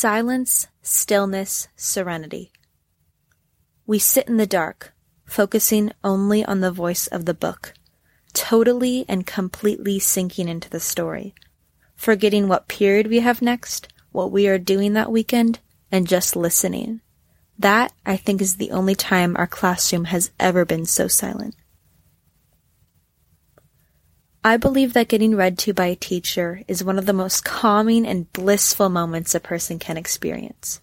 Silence, stillness, serenity. We sit in the dark, focusing only on the voice of the book, totally and completely sinking into the story, forgetting what period we have next, what we are doing that weekend, and just listening. That, I think, is the only time our classroom has ever been so silent. I believe that getting read to by a teacher is one of the most calming and blissful moments a person can experience.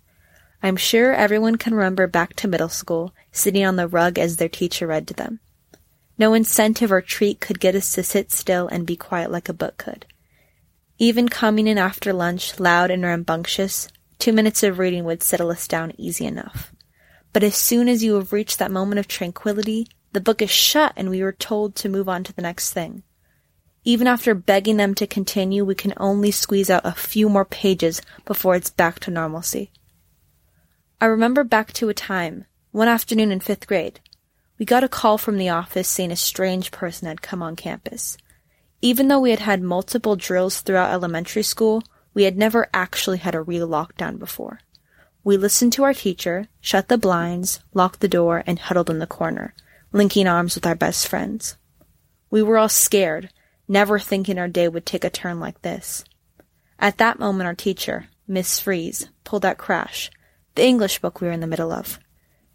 I'm sure everyone can remember back to middle school, sitting on the rug as their teacher read to them. No incentive or treat could get us to sit still and be quiet like a book could. Even coming in after lunch, loud and rambunctious, two minutes of reading would settle us down easy enough. But as soon as you have reached that moment of tranquility, the book is shut and we are told to move on to the next thing. Even after begging them to continue, we can only squeeze out a few more pages before it's back to normalcy. I remember back to a time, one afternoon in fifth grade. We got a call from the office saying a strange person had come on campus. Even though we had had multiple drills throughout elementary school, we had never actually had a real lockdown before. We listened to our teacher, shut the blinds, locked the door, and huddled in the corner, linking arms with our best friends. We were all scared, never thinking our day would take a turn like this. At that moment, our teacher, Miss Freeze, pulled out Crash, the English book we were in the middle of.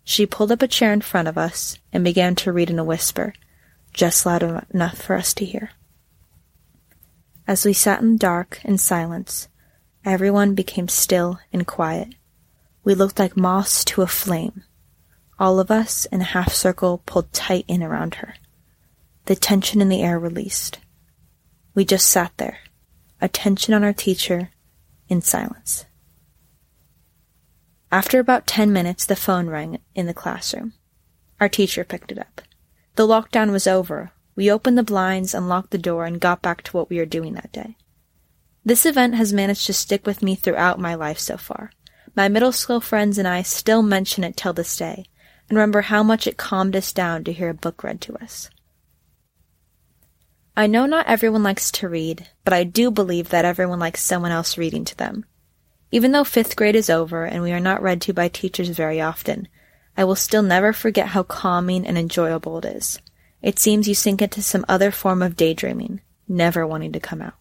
She pulled up a chair in front of us and began to read in a whisper, just loud enough for us to hear. As we sat in the dark and silence, everyone became still and quiet. We looked like moths to a flame. All of us in a half circle pulled tight in around her. The tension in the air released. We just sat there, attention on our teacher, in silence. After about ten minutes, the phone rang in the classroom. Our teacher picked it up. The lockdown was over. We opened the blinds, unlocked the door, and got back to what we were doing that day. This event has managed to stick with me throughout my life so far. My middle school friends and I still mention it till this day, and remember how much it calmed us down to hear a book read to us. I know not everyone likes to read, but I do believe that everyone likes someone else reading to them. Even though fifth grade is over and we are not read to by teachers very often, I will still never forget how calming and enjoyable it is. It seems you sink into some other form of daydreaming, never wanting to come out.